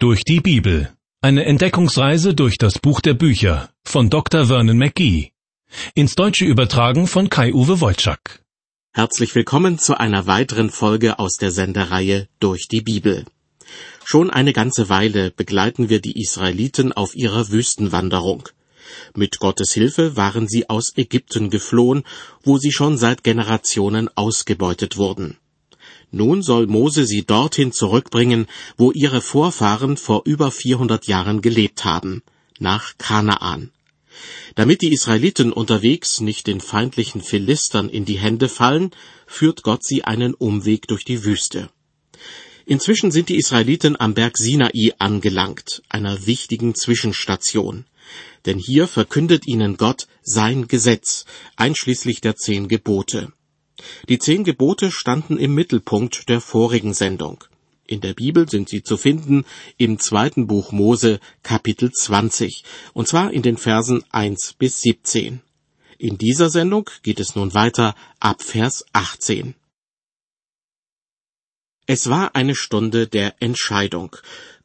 Durch die Bibel. Eine Entdeckungsreise durch das Buch der Bücher von Dr. Vernon McGee. Ins Deutsche übertragen von Kai-Uwe Wolczak. Herzlich willkommen zu einer weiteren Folge aus der Sendereihe Durch die Bibel. Schon eine ganze Weile begleiten wir die Israeliten auf ihrer Wüstenwanderung. Mit Gottes Hilfe waren sie aus Ägypten geflohen, wo sie schon seit Generationen ausgebeutet wurden. Nun soll Mose sie dorthin zurückbringen, wo ihre Vorfahren vor über 400 Jahren gelebt haben, nach Kanaan. Damit die Israeliten unterwegs nicht den feindlichen Philistern in die Hände fallen, führt Gott sie einen Umweg durch die Wüste. Inzwischen sind die Israeliten am Berg Sinai angelangt, einer wichtigen Zwischenstation. Denn hier verkündet ihnen Gott sein Gesetz, einschließlich der zehn Gebote. Die zehn Gebote standen im Mittelpunkt der vorigen Sendung. In der Bibel sind sie zu finden im zweiten Buch Mose Kapitel 20, und zwar in den Versen 1 bis 17. In dieser Sendung geht es nun weiter ab Vers 18. Es war eine Stunde der Entscheidung.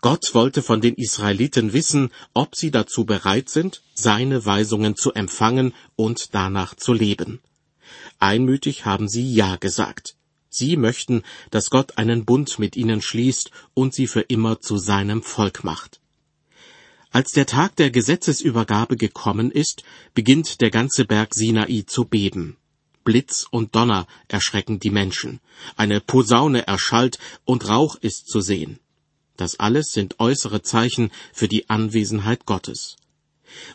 Gott wollte von den Israeliten wissen, ob sie dazu bereit sind, seine Weisungen zu empfangen und danach zu leben. Einmütig haben sie Ja gesagt. Sie möchten, dass Gott einen Bund mit ihnen schließt und sie für immer zu seinem Volk macht. Als der Tag der Gesetzesübergabe gekommen ist, beginnt der ganze Berg Sinai zu beben. Blitz und Donner erschrecken die Menschen. Eine Posaune erschallt und Rauch ist zu sehen. Das alles sind äußere Zeichen für die Anwesenheit Gottes.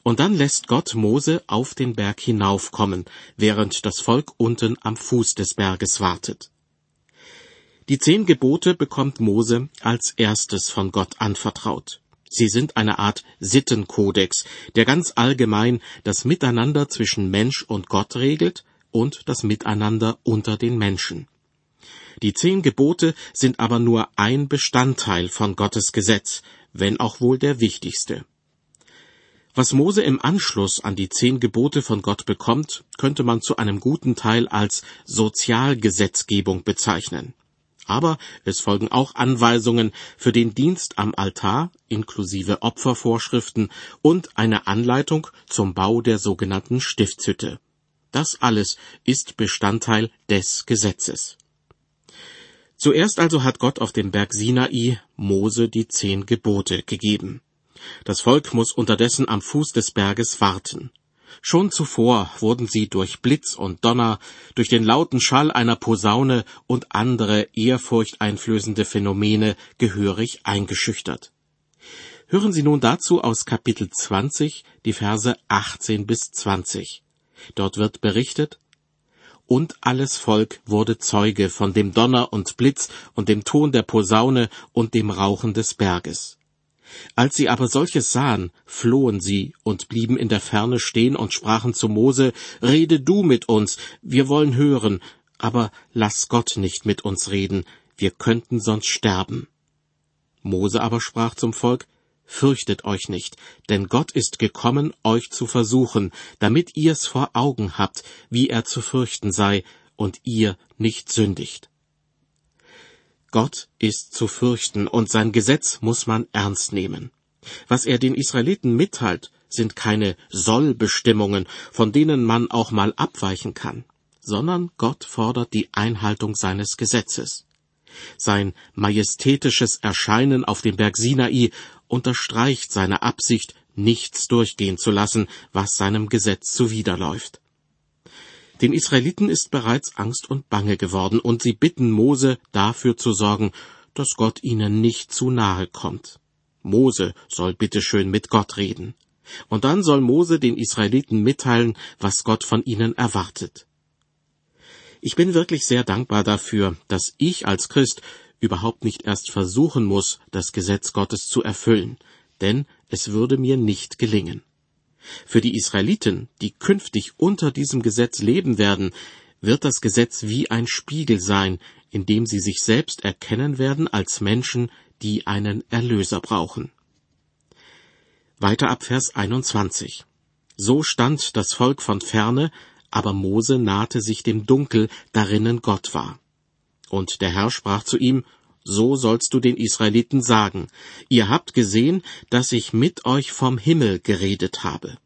Und dann lässt Gott Mose auf den Berg hinaufkommen, während das Volk unten am Fuß des Berges wartet. Die zehn Gebote bekommt Mose als erstes von Gott anvertraut. Sie sind eine Art Sittenkodex, der ganz allgemein das Miteinander zwischen Mensch und Gott regelt und das Miteinander unter den Menschen. Die zehn Gebote sind aber nur ein Bestandteil von Gottes Gesetz, wenn auch wohl der wichtigste. Was Mose im Anschluss an die zehn Gebote von Gott bekommt, könnte man zu einem guten Teil als Sozialgesetzgebung bezeichnen. Aber es folgen auch Anweisungen für den Dienst am Altar inklusive Opfervorschriften und eine Anleitung zum Bau der sogenannten Stiftshütte. Das alles ist Bestandteil des Gesetzes. Zuerst also hat Gott auf dem Berg Sinai Mose die zehn Gebote gegeben. Das Volk muss unterdessen am Fuß des Berges warten. Schon zuvor wurden sie durch Blitz und Donner, durch den lauten Schall einer Posaune und andere ehrfurchteinflößende Phänomene gehörig eingeschüchtert. Hören Sie nun dazu aus Kapitel 20 die Verse 18 bis 20. Dort wird berichtet, und alles Volk wurde Zeuge von dem Donner und Blitz und dem Ton der Posaune und dem Rauchen des Berges. Als sie aber solches sahen, flohen sie und blieben in der Ferne stehen und sprachen zu Mose, Rede du mit uns, wir wollen hören, aber lass Gott nicht mit uns reden, wir könnten sonst sterben. Mose aber sprach zum Volk, Fürchtet euch nicht, denn Gott ist gekommen, euch zu versuchen, damit ihr's vor Augen habt, wie er zu fürchten sei, und ihr nicht sündigt. Gott ist zu fürchten und sein Gesetz muss man ernst nehmen. Was er den Israeliten mitteilt, sind keine Sollbestimmungen, von denen man auch mal abweichen kann, sondern Gott fordert die Einhaltung seines Gesetzes. Sein majestätisches Erscheinen auf dem Berg Sinai unterstreicht seine Absicht, nichts durchgehen zu lassen, was seinem Gesetz zuwiderläuft. Den Israeliten ist bereits Angst und Bange geworden, und sie bitten Mose dafür zu sorgen, dass Gott ihnen nicht zu nahe kommt. Mose soll bitteschön mit Gott reden. Und dann soll Mose den Israeliten mitteilen, was Gott von ihnen erwartet. Ich bin wirklich sehr dankbar dafür, dass ich als Christ überhaupt nicht erst versuchen muss, das Gesetz Gottes zu erfüllen, denn es würde mir nicht gelingen. Für die Israeliten, die künftig unter diesem Gesetz leben werden, wird das Gesetz wie ein Spiegel sein, in dem sie sich selbst erkennen werden als Menschen, die einen Erlöser brauchen. Weiter ab Vers 21. So stand das Volk von ferne, aber Mose nahte sich dem Dunkel, darinnen Gott war. Und der Herr sprach zu ihm, so sollst du den Israeliten sagen, ihr habt gesehen, dass ich mit euch vom Himmel geredet habe.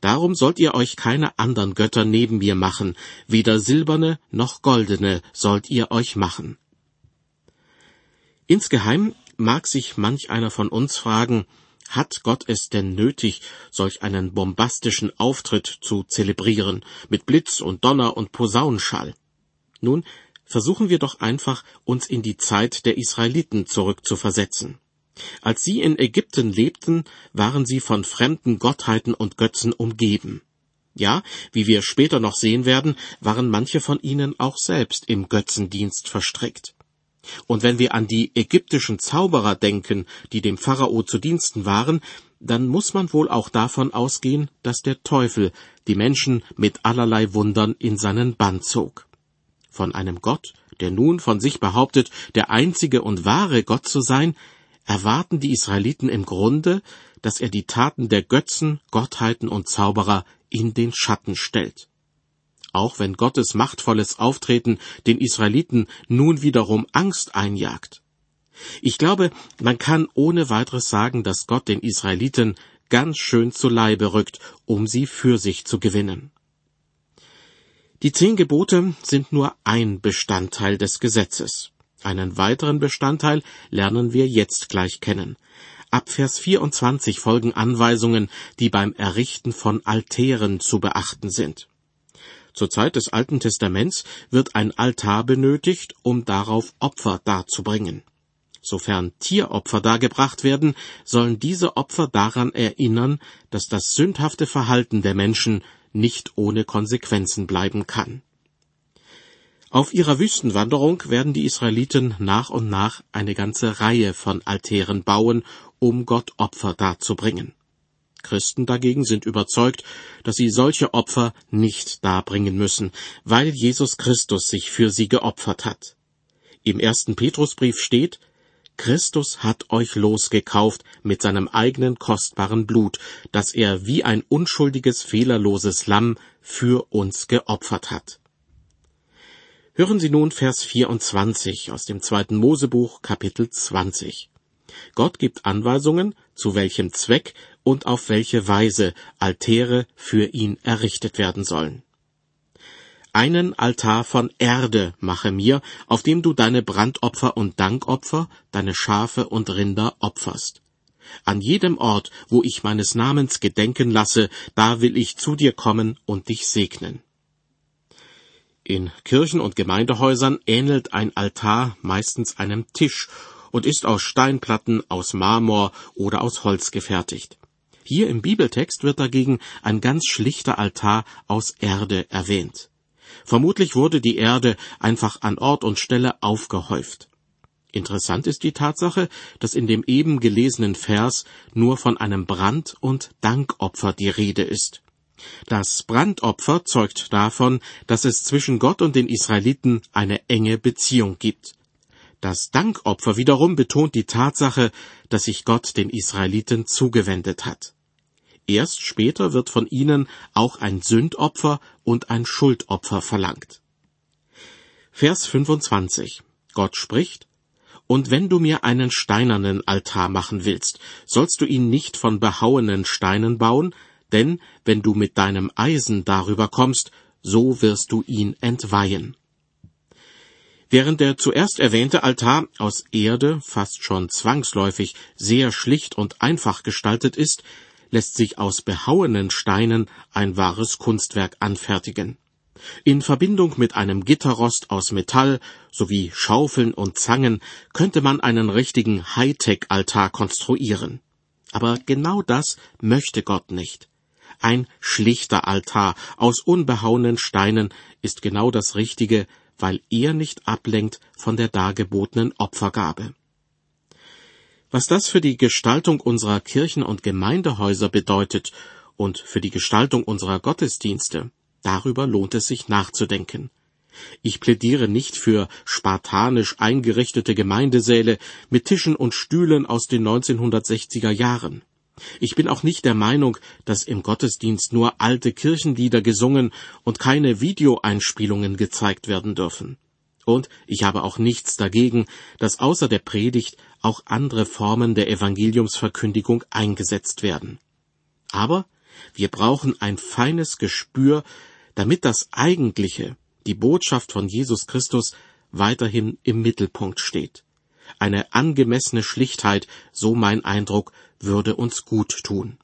Darum sollt ihr euch keine anderen Götter neben mir machen, weder silberne noch goldene sollt ihr euch machen. Insgeheim mag sich manch einer von uns fragen, hat Gott es denn nötig, solch einen bombastischen Auftritt zu zelebrieren, mit Blitz und Donner und Posaunenschall? Nun, versuchen wir doch einfach, uns in die Zeit der Israeliten zurückzuversetzen. Als sie in Ägypten lebten, waren sie von fremden Gottheiten und Götzen umgeben. Ja, wie wir später noch sehen werden, waren manche von ihnen auch selbst im Götzendienst verstrickt. Und wenn wir an die ägyptischen Zauberer denken, die dem Pharao zu Diensten waren, dann muss man wohl auch davon ausgehen, dass der Teufel die Menschen mit allerlei Wundern in seinen Bann zog. Von einem Gott, der nun von sich behauptet, der einzige und wahre Gott zu sein, erwarten die Israeliten im Grunde, dass er die Taten der Götzen, Gottheiten und Zauberer in den Schatten stellt. Auch wenn Gottes machtvolles Auftreten den Israeliten nun wiederum Angst einjagt. Ich glaube, man kann ohne weiteres sagen, dass Gott den Israeliten ganz schön zu Leibe rückt, um sie für sich zu gewinnen. Die zehn Gebote sind nur ein Bestandteil des Gesetzes. Einen weiteren Bestandteil lernen wir jetzt gleich kennen. Ab Vers 24 folgen Anweisungen, die beim Errichten von Altären zu beachten sind. Zur Zeit des Alten Testaments wird ein Altar benötigt, um darauf Opfer darzubringen. Sofern Tieropfer dargebracht werden, sollen diese Opfer daran erinnern, dass das sündhafte Verhalten der Menschen nicht ohne Konsequenzen bleiben kann. Auf ihrer Wüstenwanderung werden die Israeliten nach und nach eine ganze Reihe von Altären bauen, um Gott Opfer darzubringen. Christen dagegen sind überzeugt, dass sie solche Opfer nicht darbringen müssen, weil Jesus Christus sich für sie geopfert hat. Im ersten Petrusbrief steht, Christus hat euch losgekauft mit seinem eigenen kostbaren Blut, das er wie ein unschuldiges, fehlerloses Lamm für uns geopfert hat. Hören Sie nun Vers 24 aus dem zweiten Mosebuch Kapitel 20. Gott gibt Anweisungen, zu welchem Zweck und auf welche Weise Altäre für ihn errichtet werden sollen. Einen Altar von Erde mache mir, auf dem du deine Brandopfer und Dankopfer, deine Schafe und Rinder opferst. An jedem Ort, wo ich meines Namens gedenken lasse, da will ich zu dir kommen und dich segnen. In Kirchen und Gemeindehäusern ähnelt ein Altar meistens einem Tisch und ist aus Steinplatten, aus Marmor oder aus Holz gefertigt. Hier im Bibeltext wird dagegen ein ganz schlichter Altar aus Erde erwähnt. Vermutlich wurde die Erde einfach an Ort und Stelle aufgehäuft. Interessant ist die Tatsache, dass in dem eben gelesenen Vers nur von einem Brand- und Dankopfer die Rede ist. Das Brandopfer zeugt davon, dass es zwischen Gott und den Israeliten eine enge Beziehung gibt. Das Dankopfer wiederum betont die Tatsache, dass sich Gott den Israeliten zugewendet hat. Erst später wird von ihnen auch ein Sündopfer und ein Schuldopfer verlangt. Vers 25. Gott spricht, Und wenn du mir einen steinernen Altar machen willst, sollst du ihn nicht von behauenen Steinen bauen, denn wenn du mit deinem Eisen darüber kommst, so wirst du ihn entweihen. Während der zuerst erwähnte Altar aus Erde fast schon zwangsläufig sehr schlicht und einfach gestaltet ist, lässt sich aus behauenen Steinen ein wahres Kunstwerk anfertigen. In Verbindung mit einem Gitterrost aus Metall sowie Schaufeln und Zangen könnte man einen richtigen Hightech-Altar konstruieren. Aber genau das möchte Gott nicht. Ein schlichter Altar aus unbehauenen Steinen ist genau das Richtige, weil er nicht ablenkt von der dargebotenen Opfergabe. Was das für die Gestaltung unserer Kirchen und Gemeindehäuser bedeutet und für die Gestaltung unserer Gottesdienste, darüber lohnt es sich nachzudenken. Ich plädiere nicht für spartanisch eingerichtete Gemeindesäle mit Tischen und Stühlen aus den 1960er Jahren. Ich bin auch nicht der Meinung, dass im Gottesdienst nur alte Kirchenlieder gesungen und keine Videoeinspielungen gezeigt werden dürfen. Und ich habe auch nichts dagegen, dass außer der Predigt auch andere Formen der Evangeliumsverkündigung eingesetzt werden. Aber wir brauchen ein feines Gespür, damit das Eigentliche, die Botschaft von Jesus Christus, weiterhin im Mittelpunkt steht. Eine angemessene Schlichtheit, so mein Eindruck, würde uns gut tun.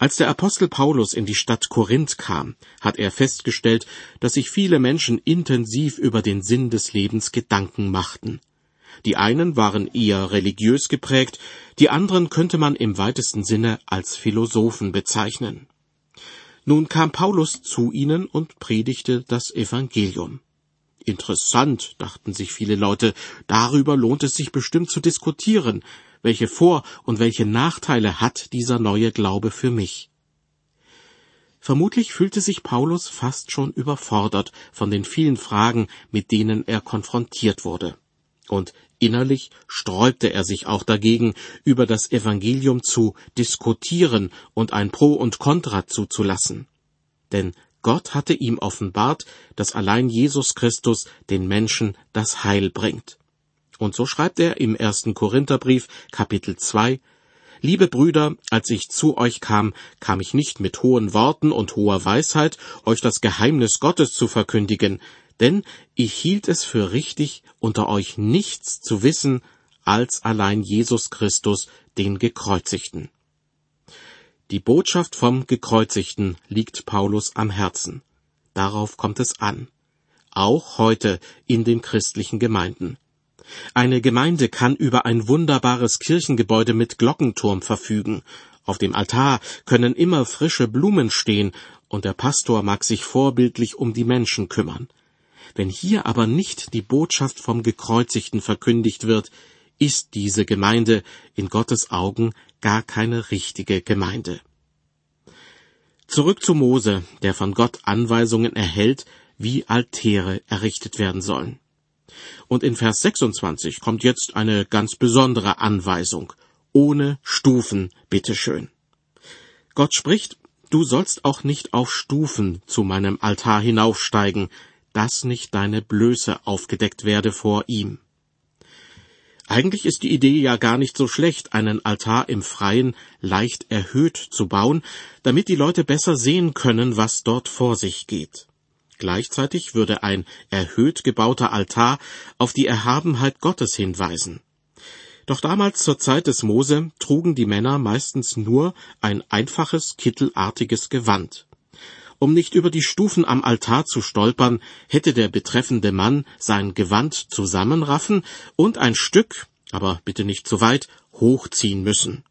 Als der Apostel Paulus in die Stadt Korinth kam, hat er festgestellt, dass sich viele Menschen intensiv über den Sinn des Lebens Gedanken machten. Die einen waren eher religiös geprägt, die anderen könnte man im weitesten Sinne als Philosophen bezeichnen. Nun kam Paulus zu ihnen und predigte das Evangelium. Interessant, dachten sich viele Leute, darüber lohnt es sich bestimmt zu diskutieren, welche Vor- und welche Nachteile hat dieser neue Glaube für mich? Vermutlich fühlte sich Paulus fast schon überfordert von den vielen Fragen, mit denen er konfrontiert wurde. Und innerlich sträubte er sich auch dagegen, über das Evangelium zu diskutieren und ein Pro und Contra zuzulassen. Denn Gott hatte ihm offenbart, dass allein Jesus Christus den Menschen das Heil bringt. Und so schreibt er im ersten Korintherbrief Kapitel 2, Liebe Brüder, als ich zu euch kam, kam ich nicht mit hohen Worten und hoher Weisheit, euch das Geheimnis Gottes zu verkündigen, denn ich hielt es für richtig, unter euch nichts zu wissen, als allein Jesus Christus, den Gekreuzigten. Die Botschaft vom Gekreuzigten liegt Paulus am Herzen. Darauf kommt es an. Auch heute in den christlichen Gemeinden. Eine Gemeinde kann über ein wunderbares Kirchengebäude mit Glockenturm verfügen. Auf dem Altar können immer frische Blumen stehen, und der Pastor mag sich vorbildlich um die Menschen kümmern. Wenn hier aber nicht die Botschaft vom Gekreuzigten verkündigt wird, ist diese Gemeinde in Gottes Augen gar keine richtige Gemeinde. Zurück zu Mose, der von Gott Anweisungen erhält, wie Altäre errichtet werden sollen. Und in Vers 26 kommt jetzt eine ganz besondere Anweisung. Ohne Stufen, bitteschön. Gott spricht, du sollst auch nicht auf Stufen zu meinem Altar hinaufsteigen, dass nicht deine Blöße aufgedeckt werde vor ihm. Eigentlich ist die Idee ja gar nicht so schlecht, einen Altar im Freien leicht erhöht zu bauen, damit die Leute besser sehen können, was dort vor sich geht. Gleichzeitig würde ein erhöht gebauter Altar auf die Erhabenheit Gottes hinweisen. Doch damals zur Zeit des Mose trugen die Männer meistens nur ein einfaches kittelartiges Gewand. Um nicht über die Stufen am Altar zu stolpern, hätte der betreffende Mann sein Gewand zusammenraffen und ein Stück, aber bitte nicht zu weit, hochziehen müssen.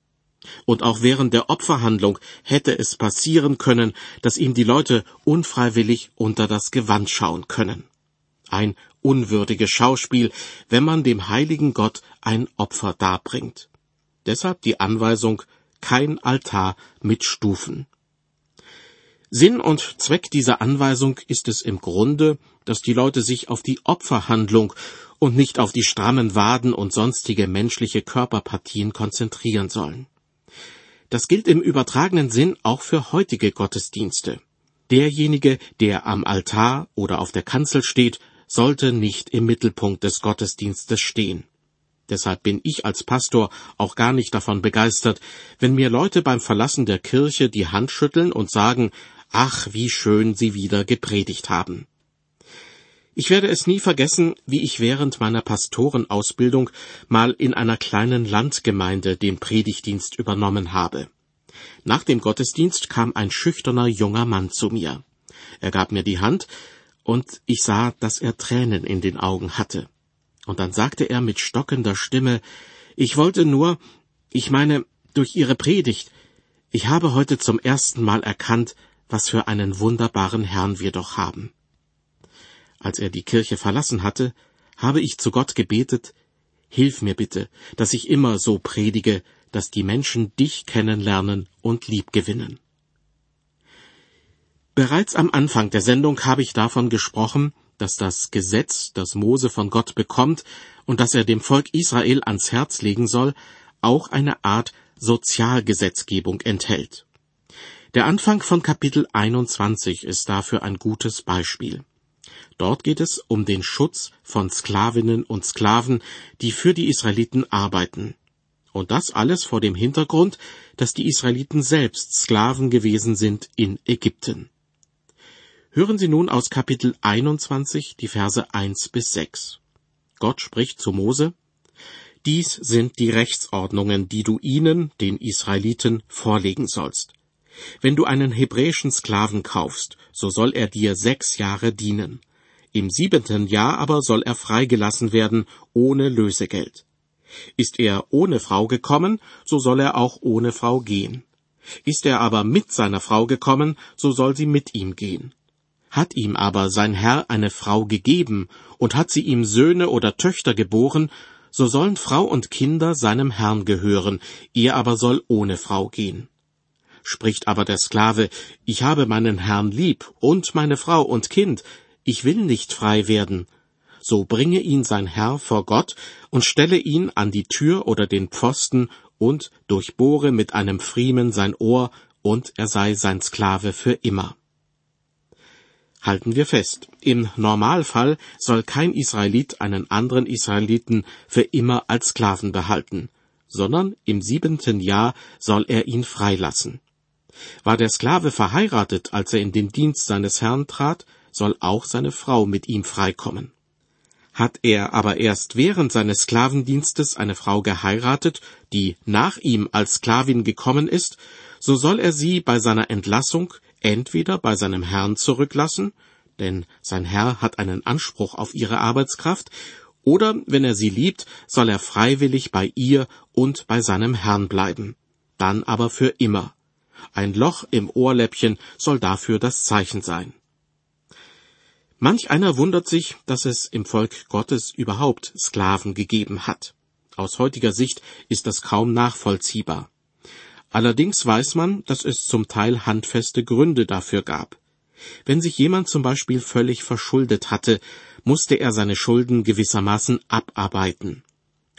Und auch während der Opferhandlung hätte es passieren können, dass ihm die Leute unfreiwillig unter das Gewand schauen können. Ein unwürdiges Schauspiel, wenn man dem heiligen Gott ein Opfer darbringt. Deshalb die Anweisung kein Altar mit Stufen. Sinn und Zweck dieser Anweisung ist es im Grunde, dass die Leute sich auf die Opferhandlung und nicht auf die strammen Waden und sonstige menschliche Körperpartien konzentrieren sollen. Das gilt im übertragenen Sinn auch für heutige Gottesdienste. Derjenige, der am Altar oder auf der Kanzel steht, sollte nicht im Mittelpunkt des Gottesdienstes stehen. Deshalb bin ich als Pastor auch gar nicht davon begeistert, wenn mir Leute beim Verlassen der Kirche die Hand schütteln und sagen, ach, wie schön Sie wieder gepredigt haben. Ich werde es nie vergessen, wie ich während meiner Pastorenausbildung mal in einer kleinen Landgemeinde den Predigtdienst übernommen habe. Nach dem Gottesdienst kam ein schüchterner junger Mann zu mir. Er gab mir die Hand, und ich sah, dass er Tränen in den Augen hatte. Und dann sagte er mit stockender Stimme, ich wollte nur, ich meine, durch Ihre Predigt, ich habe heute zum ersten Mal erkannt, was für einen wunderbaren Herrn wir doch haben. Als er die Kirche verlassen hatte, habe ich zu Gott gebetet, Hilf mir bitte, dass ich immer so predige, dass die Menschen dich kennenlernen und liebgewinnen. Bereits am Anfang der Sendung habe ich davon gesprochen, dass das Gesetz, das Mose von Gott bekommt und das er dem Volk Israel ans Herz legen soll, auch eine Art Sozialgesetzgebung enthält. Der Anfang von Kapitel 21 ist dafür ein gutes Beispiel. Dort geht es um den Schutz von Sklavinnen und Sklaven, die für die Israeliten arbeiten. Und das alles vor dem Hintergrund, dass die Israeliten selbst Sklaven gewesen sind in Ägypten. Hören Sie nun aus Kapitel 21 die Verse 1 bis 6. Gott spricht zu Mose, Dies sind die Rechtsordnungen, die du ihnen, den Israeliten, vorlegen sollst. Wenn du einen hebräischen Sklaven kaufst, so soll er dir sechs Jahre dienen. Im siebenten Jahr aber soll er freigelassen werden, ohne Lösegeld. Ist er ohne Frau gekommen, so soll er auch ohne Frau gehen. Ist er aber mit seiner Frau gekommen, so soll sie mit ihm gehen. Hat ihm aber sein Herr eine Frau gegeben und hat sie ihm Söhne oder Töchter geboren, so sollen Frau und Kinder seinem Herrn gehören, er aber soll ohne Frau gehen. Spricht aber der Sklave, ich habe meinen Herrn lieb und meine Frau und Kind, ich will nicht frei werden, so bringe ihn sein Herr vor Gott und stelle ihn an die Tür oder den Pfosten und durchbohre mit einem Friemen sein Ohr, und er sei sein Sklave für immer. Halten wir fest, im Normalfall soll kein Israelit einen anderen Israeliten für immer als Sklaven behalten, sondern im siebenten Jahr soll er ihn freilassen. War der Sklave verheiratet, als er in den Dienst seines Herrn trat, soll auch seine Frau mit ihm freikommen. Hat er aber erst während seines Sklavendienstes eine Frau geheiratet, die nach ihm als Sklavin gekommen ist, so soll er sie bei seiner Entlassung entweder bei seinem Herrn zurücklassen, denn sein Herr hat einen Anspruch auf ihre Arbeitskraft, oder wenn er sie liebt, soll er freiwillig bei ihr und bei seinem Herrn bleiben, dann aber für immer. Ein Loch im Ohrläppchen soll dafür das Zeichen sein. Manch einer wundert sich, dass es im Volk Gottes überhaupt Sklaven gegeben hat. Aus heutiger Sicht ist das kaum nachvollziehbar. Allerdings weiß man, dass es zum Teil handfeste Gründe dafür gab. Wenn sich jemand zum Beispiel völlig verschuldet hatte, musste er seine Schulden gewissermaßen abarbeiten.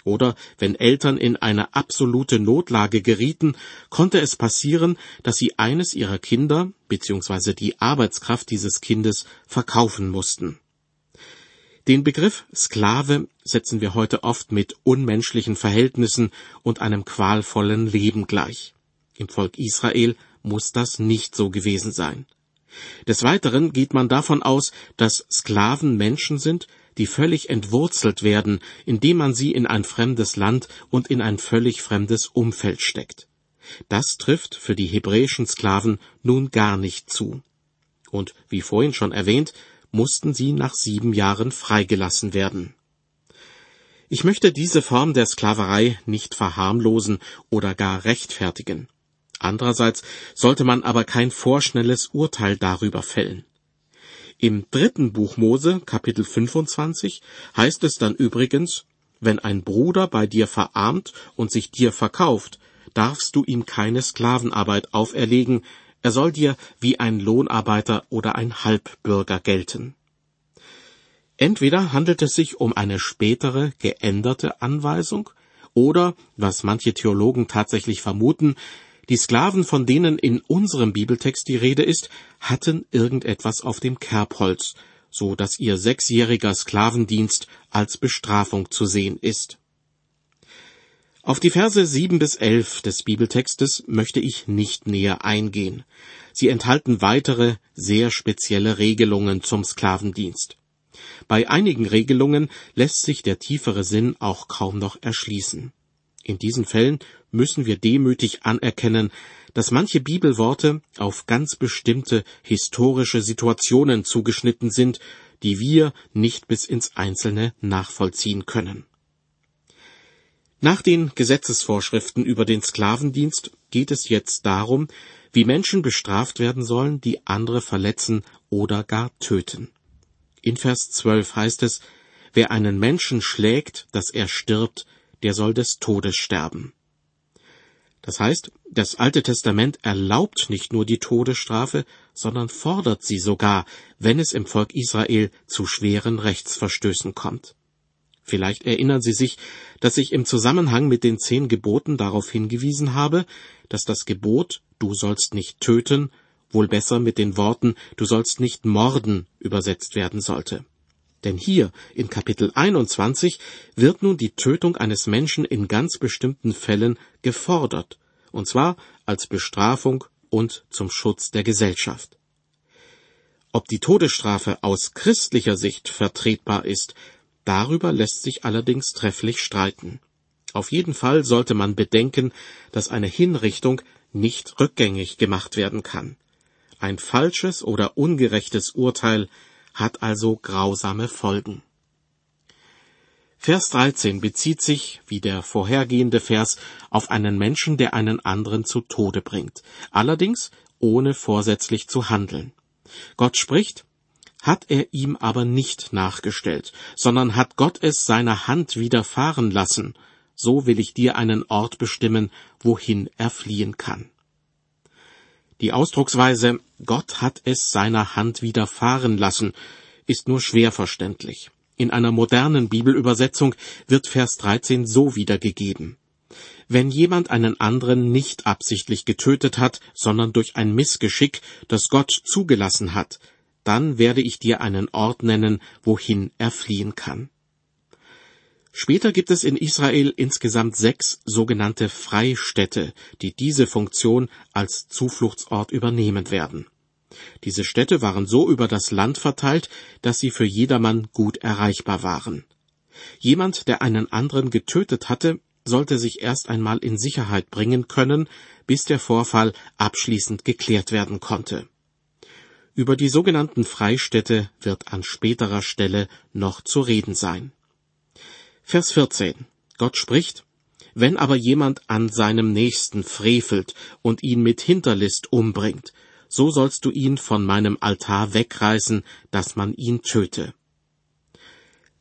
Oder wenn Eltern in eine absolute Notlage gerieten, konnte es passieren, dass sie eines ihrer Kinder bzw. die Arbeitskraft dieses Kindes verkaufen mussten. Den Begriff Sklave setzen wir heute oft mit unmenschlichen Verhältnissen und einem qualvollen Leben gleich. Im Volk Israel muss das nicht so gewesen sein. Des Weiteren geht man davon aus, dass Sklaven Menschen sind, die völlig entwurzelt werden, indem man sie in ein fremdes Land und in ein völlig fremdes Umfeld steckt. Das trifft für die hebräischen Sklaven nun gar nicht zu. Und wie vorhin schon erwähnt, mussten sie nach sieben Jahren freigelassen werden. Ich möchte diese Form der Sklaverei nicht verharmlosen oder gar rechtfertigen. Andererseits sollte man aber kein vorschnelles Urteil darüber fällen. Im dritten Buch Mose, Kapitel 25, heißt es dann übrigens, wenn ein Bruder bei dir verarmt und sich dir verkauft, darfst du ihm keine Sklavenarbeit auferlegen, er soll dir wie ein Lohnarbeiter oder ein Halbbürger gelten. Entweder handelt es sich um eine spätere, geänderte Anweisung, oder, was manche Theologen tatsächlich vermuten, die Sklaven, von denen in unserem Bibeltext die Rede ist, hatten irgendetwas auf dem Kerbholz, so dass ihr sechsjähriger Sklavendienst als Bestrafung zu sehen ist. Auf die Verse sieben bis elf des Bibeltextes möchte ich nicht näher eingehen. Sie enthalten weitere, sehr spezielle Regelungen zum Sklavendienst. Bei einigen Regelungen lässt sich der tiefere Sinn auch kaum noch erschließen. In diesen Fällen müssen wir demütig anerkennen, dass manche Bibelworte auf ganz bestimmte historische Situationen zugeschnitten sind, die wir nicht bis ins Einzelne nachvollziehen können. Nach den Gesetzesvorschriften über den Sklavendienst geht es jetzt darum, wie Menschen bestraft werden sollen, die andere verletzen oder gar töten. In Vers 12 heißt es, wer einen Menschen schlägt, dass er stirbt, der soll des Todes sterben. Das heißt, das Alte Testament erlaubt nicht nur die Todesstrafe, sondern fordert sie sogar, wenn es im Volk Israel zu schweren Rechtsverstößen kommt. Vielleicht erinnern Sie sich, dass ich im Zusammenhang mit den zehn Geboten darauf hingewiesen habe, dass das Gebot Du sollst nicht töten wohl besser mit den Worten Du sollst nicht morden übersetzt werden sollte. Denn hier in Kapitel 21 wird nun die Tötung eines Menschen in ganz bestimmten Fällen gefordert, und zwar als Bestrafung und zum Schutz der Gesellschaft. Ob die Todesstrafe aus christlicher Sicht vertretbar ist, darüber lässt sich allerdings trefflich streiten. Auf jeden Fall sollte man bedenken, dass eine Hinrichtung nicht rückgängig gemacht werden kann. Ein falsches oder ungerechtes Urteil hat also grausame Folgen. Vers 13 bezieht sich, wie der vorhergehende Vers, auf einen Menschen, der einen anderen zu Tode bringt, allerdings ohne vorsätzlich zu handeln. Gott spricht, hat er ihm aber nicht nachgestellt, sondern hat Gott es seiner Hand widerfahren lassen, so will ich dir einen Ort bestimmen, wohin er fliehen kann. Die Ausdrucksweise Gott hat es seiner Hand widerfahren lassen ist nur schwer verständlich. In einer modernen Bibelübersetzung wird Vers 13 so wiedergegeben. Wenn jemand einen anderen nicht absichtlich getötet hat, sondern durch ein Missgeschick, das Gott zugelassen hat, dann werde ich dir einen Ort nennen, wohin er fliehen kann. Später gibt es in Israel insgesamt sechs sogenannte Freistädte, die diese Funktion als Zufluchtsort übernehmen werden. Diese Städte waren so über das Land verteilt, dass sie für jedermann gut erreichbar waren. Jemand, der einen anderen getötet hatte, sollte sich erst einmal in Sicherheit bringen können, bis der Vorfall abschließend geklärt werden konnte. Über die sogenannten Freistädte wird an späterer Stelle noch zu reden sein. Vers 14. Gott spricht, wenn aber jemand an seinem Nächsten frevelt und ihn mit Hinterlist umbringt, so sollst du ihn von meinem Altar wegreißen, dass man ihn töte.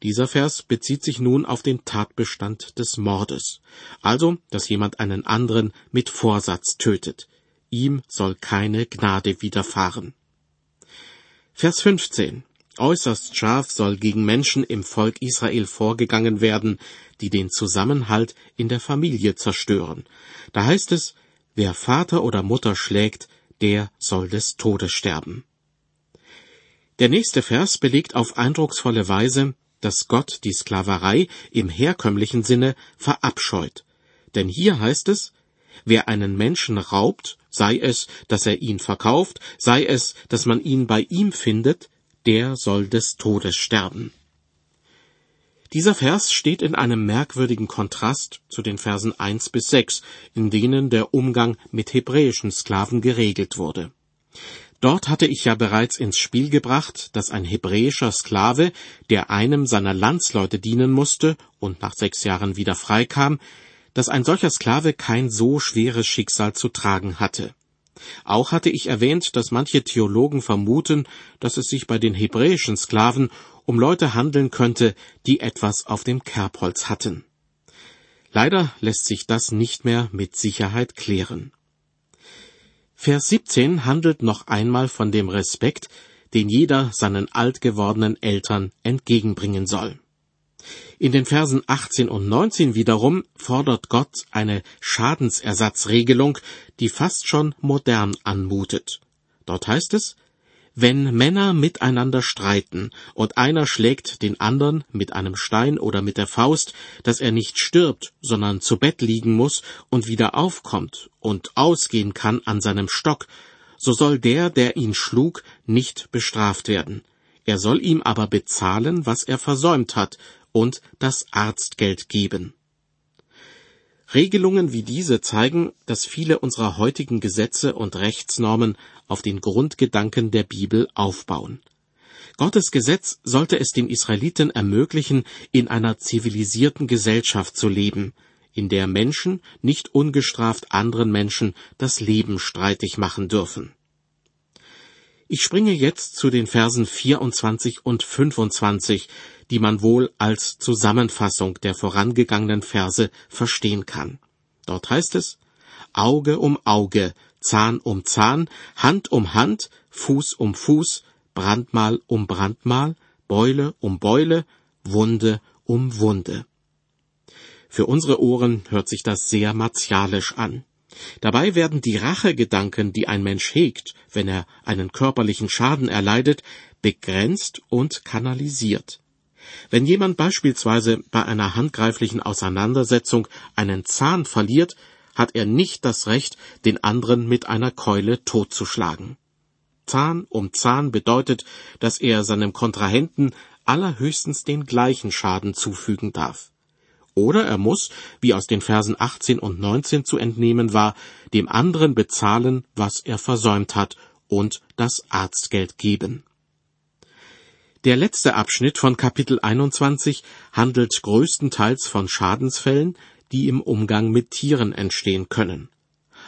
Dieser Vers bezieht sich nun auf den Tatbestand des Mordes, also, dass jemand einen anderen mit Vorsatz tötet. Ihm soll keine Gnade widerfahren. Vers 15. Äußerst scharf soll gegen Menschen im Volk Israel vorgegangen werden, die den Zusammenhalt in der Familie zerstören. Da heißt es, wer Vater oder Mutter schlägt, der soll des Todes sterben. Der nächste Vers belegt auf eindrucksvolle Weise, dass Gott die Sklaverei im herkömmlichen Sinne verabscheut. Denn hier heißt es, wer einen Menschen raubt, sei es, dass er ihn verkauft, sei es, dass man ihn bei ihm findet, der soll des Todes sterben. Dieser Vers steht in einem merkwürdigen Kontrast zu den Versen 1 bis 6, in denen der Umgang mit hebräischen Sklaven geregelt wurde. Dort hatte ich ja bereits ins Spiel gebracht, dass ein hebräischer Sklave, der einem seiner Landsleute dienen musste und nach sechs Jahren wieder freikam, dass ein solcher Sklave kein so schweres Schicksal zu tragen hatte. Auch hatte ich erwähnt, dass manche Theologen vermuten, dass es sich bei den hebräischen Sklaven um Leute handeln könnte, die etwas auf dem Kerbholz hatten. Leider lässt sich das nicht mehr mit Sicherheit klären. Vers 17 handelt noch einmal von dem Respekt, den jeder seinen alt gewordenen Eltern entgegenbringen soll. In den Versen 18 und 19 wiederum fordert Gott eine Schadensersatzregelung, die fast schon modern anmutet. Dort heißt es, wenn Männer miteinander streiten und einer schlägt den anderen mit einem Stein oder mit der Faust, dass er nicht stirbt, sondern zu Bett liegen muss und wieder aufkommt und ausgehen kann an seinem Stock, so soll der, der ihn schlug, nicht bestraft werden. Er soll ihm aber bezahlen, was er versäumt hat, und das Arztgeld geben. Regelungen wie diese zeigen, dass viele unserer heutigen Gesetze und Rechtsnormen auf den Grundgedanken der Bibel aufbauen. Gottes Gesetz sollte es den Israeliten ermöglichen, in einer zivilisierten Gesellschaft zu leben, in der Menschen nicht ungestraft anderen Menschen das Leben streitig machen dürfen. Ich springe jetzt zu den Versen 24 und 25, die man wohl als Zusammenfassung der vorangegangenen Verse verstehen kann. Dort heißt es Auge um Auge, Zahn um Zahn, Hand um Hand, Fuß um Fuß, Brandmal um Brandmal, Beule um Beule, Wunde um Wunde. Für unsere Ohren hört sich das sehr martialisch an. Dabei werden die Rachegedanken, die ein Mensch hegt, wenn er einen körperlichen Schaden erleidet, begrenzt und kanalisiert. Wenn jemand beispielsweise bei einer handgreiflichen Auseinandersetzung einen Zahn verliert, hat er nicht das Recht, den anderen mit einer Keule totzuschlagen. Zahn um Zahn bedeutet, dass er seinem Kontrahenten allerhöchstens den gleichen Schaden zufügen darf. Oder er muss, wie aus den Versen 18 und 19 zu entnehmen war, dem anderen bezahlen, was er versäumt hat, und das Arztgeld geben. Der letzte Abschnitt von Kapitel 21 handelt größtenteils von Schadensfällen, die im Umgang mit Tieren entstehen können.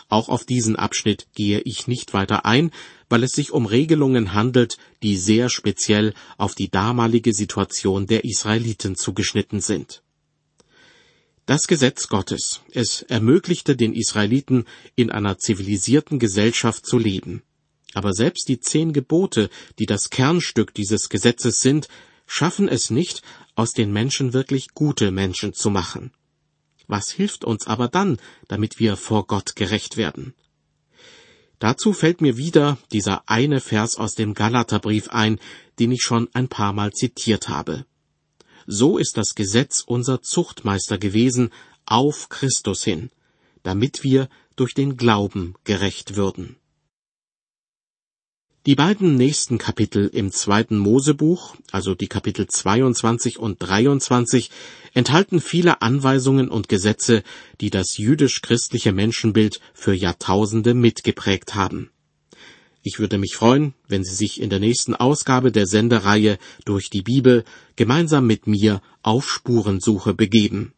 Auch auf diesen Abschnitt gehe ich nicht weiter ein, weil es sich um Regelungen handelt, die sehr speziell auf die damalige Situation der Israeliten zugeschnitten sind. Das Gesetz Gottes, es ermöglichte den Israeliten in einer zivilisierten Gesellschaft zu leben. Aber selbst die zehn Gebote, die das Kernstück dieses Gesetzes sind, schaffen es nicht, aus den Menschen wirklich gute Menschen zu machen. Was hilft uns aber dann, damit wir vor Gott gerecht werden? Dazu fällt mir wieder dieser eine Vers aus dem Galaterbrief ein, den ich schon ein paar Mal zitiert habe. So ist das Gesetz unser Zuchtmeister gewesen auf Christus hin, damit wir durch den Glauben gerecht würden. Die beiden nächsten Kapitel im zweiten Mosebuch, also die Kapitel 22 und 23, enthalten viele Anweisungen und Gesetze, die das jüdisch-christliche Menschenbild für Jahrtausende mitgeprägt haben. Ich würde mich freuen, wenn Sie sich in der nächsten Ausgabe der Sendereihe durch die Bibel gemeinsam mit mir auf Spurensuche begeben.